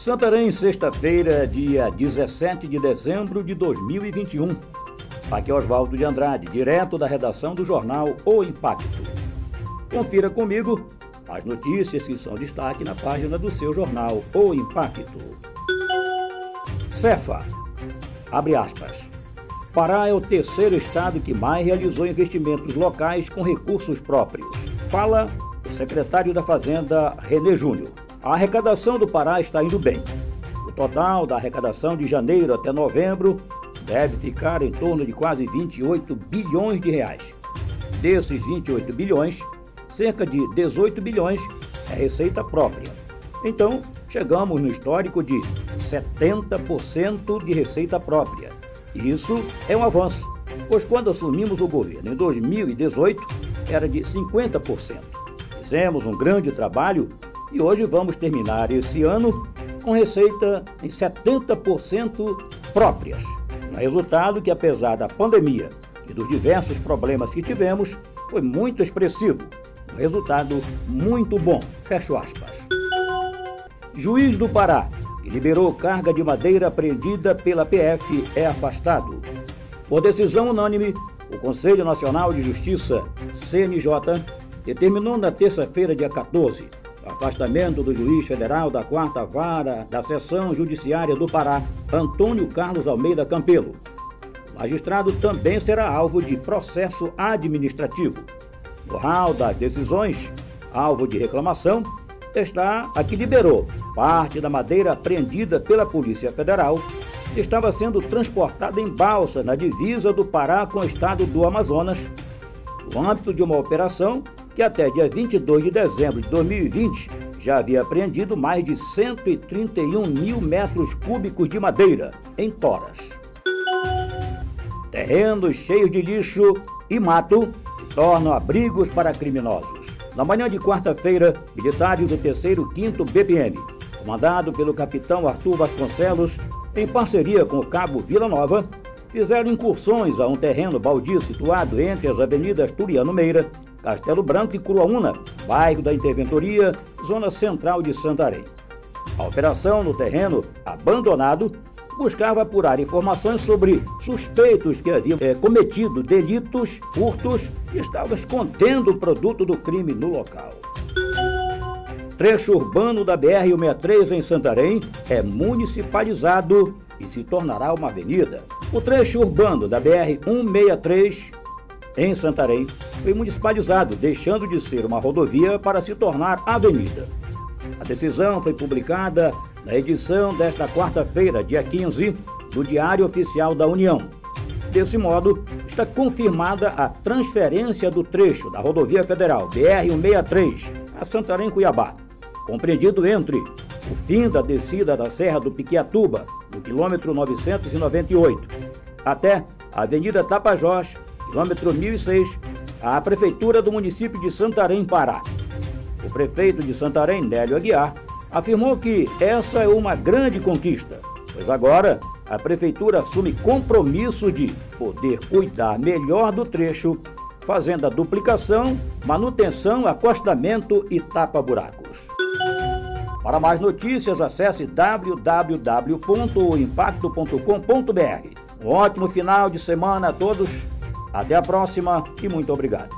Santarém, sexta-feira, dia 17 de dezembro de 2021. Aqui é Oswaldo de Andrade, direto da redação do jornal O Impacto. Confira comigo as notícias que são destaque na página do seu jornal O Impacto. Cefa, abre aspas. Pará é o terceiro estado que mais realizou investimentos locais com recursos próprios. Fala o secretário da Fazenda, Renê Júnior. A arrecadação do Pará está indo bem. O total da arrecadação de janeiro até novembro deve ficar em torno de quase 28 bilhões de reais. Desses 28 bilhões, cerca de 18 bilhões é receita própria. Então, chegamos no histórico de 70% de receita própria. Isso é um avanço, pois quando assumimos o governo em 2018 era de 50%. Fizemos um grande trabalho e hoje vamos terminar esse ano com receita em 70% próprias. Um resultado que, apesar da pandemia e dos diversos problemas que tivemos, foi muito expressivo. Um resultado muito bom. Fecho aspas. Juiz do Pará, que liberou carga de madeira apreendida pela PF, é afastado. Por decisão unânime, o Conselho Nacional de Justiça, CNJ, determinou na terça-feira, dia 14, o afastamento do juiz federal da quarta vara da seção judiciária do Pará, Antônio Carlos Almeida Campelo. O magistrado também será alvo de processo administrativo. No hall das decisões, alvo de reclamação, está a que liberou parte da madeira apreendida pela Polícia Federal que estava sendo transportada em balsa na divisa do Pará com o estado do Amazonas, no âmbito de uma operação que até dia 22 de dezembro de 2020 já havia apreendido mais de 131 mil metros cúbicos de madeira em toras. Terrenos cheios de lixo e mato tornam abrigos para criminosos. Na manhã de quarta-feira, militares do 3º 5 BPM, comandado pelo capitão Arthur Vasconcelos, em parceria com o cabo Vila Nova, fizeram incursões a um terreno baldio situado entre as avenidas Turiano Meira Castelo Branco e Cruaúna, bairro da Interventoria, zona central de Santarém. A operação no terreno abandonado buscava apurar informações sobre suspeitos que haviam é, cometido delitos, furtos e estavam escondendo o produto do crime no local. Trecho urbano da BR-163 em Santarém é municipalizado e se tornará uma avenida. O trecho urbano da BR-163 em Santarém foi municipalizado, deixando de ser uma rodovia para se tornar avenida. A decisão foi publicada na edição desta quarta-feira, dia 15, do Diário Oficial da União. Desse modo, está confirmada a transferência do trecho da rodovia federal BR-163 a Santarém-Cuiabá, compreendido entre o fim da descida da Serra do Piquiatuba, no quilômetro 998, até a Avenida Tapajós, quilômetro 1006, à Prefeitura do município de Santarém, Pará. O prefeito de Santarém, Nélio Aguiar, afirmou que essa é uma grande conquista, pois agora a Prefeitura assume compromisso de poder cuidar melhor do trecho, fazendo a duplicação, manutenção, acostamento e tapa-buracos. Para mais notícias, acesse www.impacto.com.br. Um ótimo final de semana a todos até a próxima e muito obrigado.